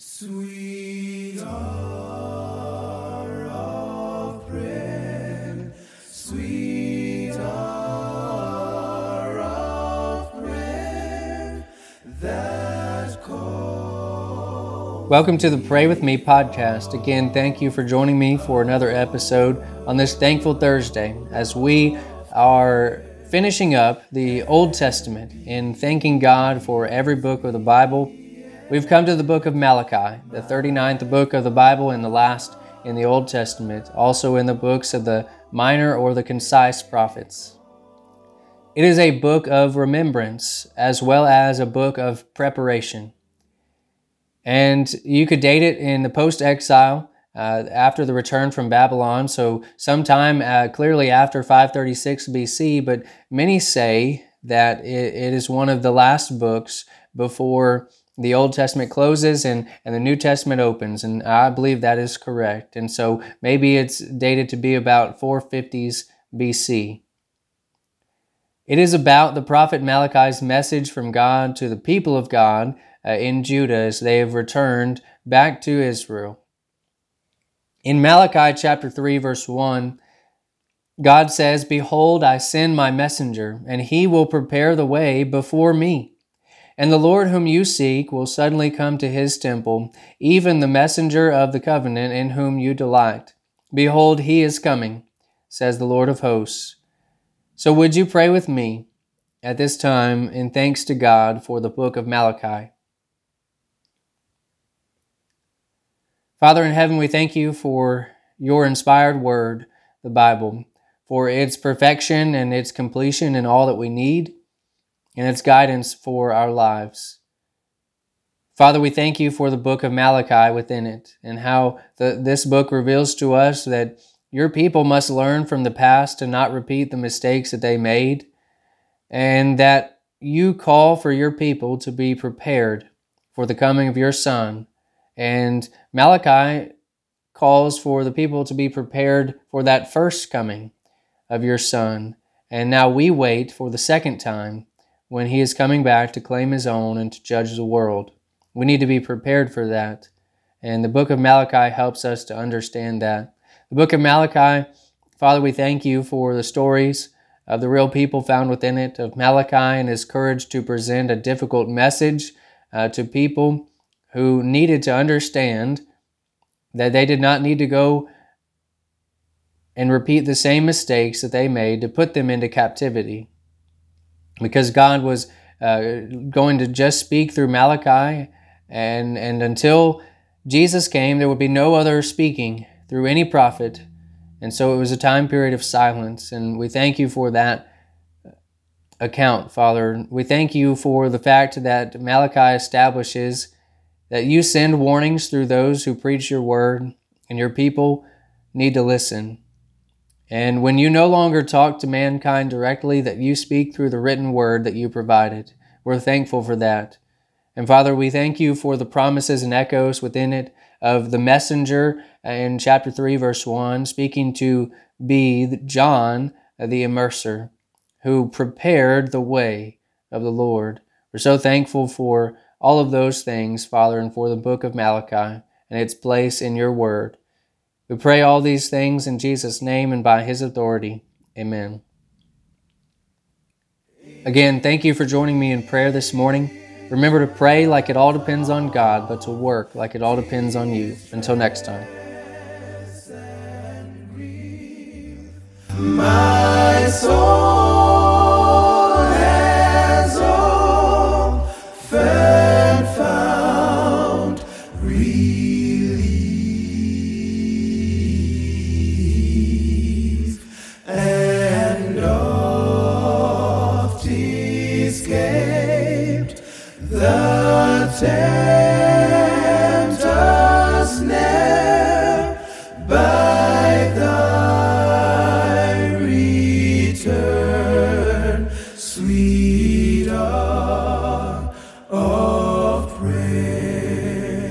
Sweet hour of prayer, sweet hour of prayer that call. Welcome to the Pray With Me podcast. Again, thank you for joining me for another episode on this Thankful Thursday as we are finishing up the Old Testament in thanking God for every book of the Bible We've come to the book of Malachi, the 39th book of the Bible and the last in the Old Testament, also in the books of the minor or the concise prophets. It is a book of remembrance as well as a book of preparation. And you could date it in the post exile uh, after the return from Babylon, so sometime uh, clearly after 536 BC, but many say that it, it is one of the last books before the Old Testament closes and, and the New Testament opens, and I believe that is correct. And so maybe it's dated to be about 450s BC. It is about the prophet Malachi's message from God to the people of God uh, in Judah as they have returned back to Israel. In Malachi chapter 3, verse 1, God says, Behold, I send my messenger, and he will prepare the way before me. And the Lord whom you seek will suddenly come to his temple, even the messenger of the covenant in whom you delight. Behold, he is coming, says the Lord of hosts. So would you pray with me at this time in thanks to God for the book of Malachi? Father in heaven, we thank you for your inspired word, the Bible, for its perfection and its completion in all that we need and its guidance for our lives. Father, we thank you for the book of Malachi within it and how the, this book reveals to us that your people must learn from the past to not repeat the mistakes that they made, and that you call for your people to be prepared for the coming of your Son. And Malachi calls for the people to be prepared for that first coming of your Son. And now we wait for the second time when he is coming back to claim his own and to judge the world. We need to be prepared for that. And the book of Malachi helps us to understand that. The book of Malachi, Father, we thank you for the stories of the real people found within it, of Malachi and his courage to present a difficult message uh, to people who needed to understand that they did not need to go and repeat the same mistakes that they made to put them into captivity because God was uh, going to just speak through Malachi, and, and until Jesus came, there would be no other speaking through any prophet. And so it was a time period of silence, and we thank you for that account, Father. We thank you for the fact that Malachi establishes that you send warnings through those who preach your word, and your people need to listen. And when you no longer talk to mankind directly, that you speak through the written word that you provided. We're thankful for that. And Father, we thank you for the promises and echoes within it of the messenger in chapter 3, verse 1, speaking to be John, the immerser, who prepared the way of the Lord. We're so thankful for all of those things, Father, and for the book of Malachi and its place in your word. We pray all these things in Jesus' name and by his authority. Amen. Again, thank you for joining me in prayer this morning. Remember to pray like it all depends on God, but to work like it all depends on you. Until next time. My soul escaped the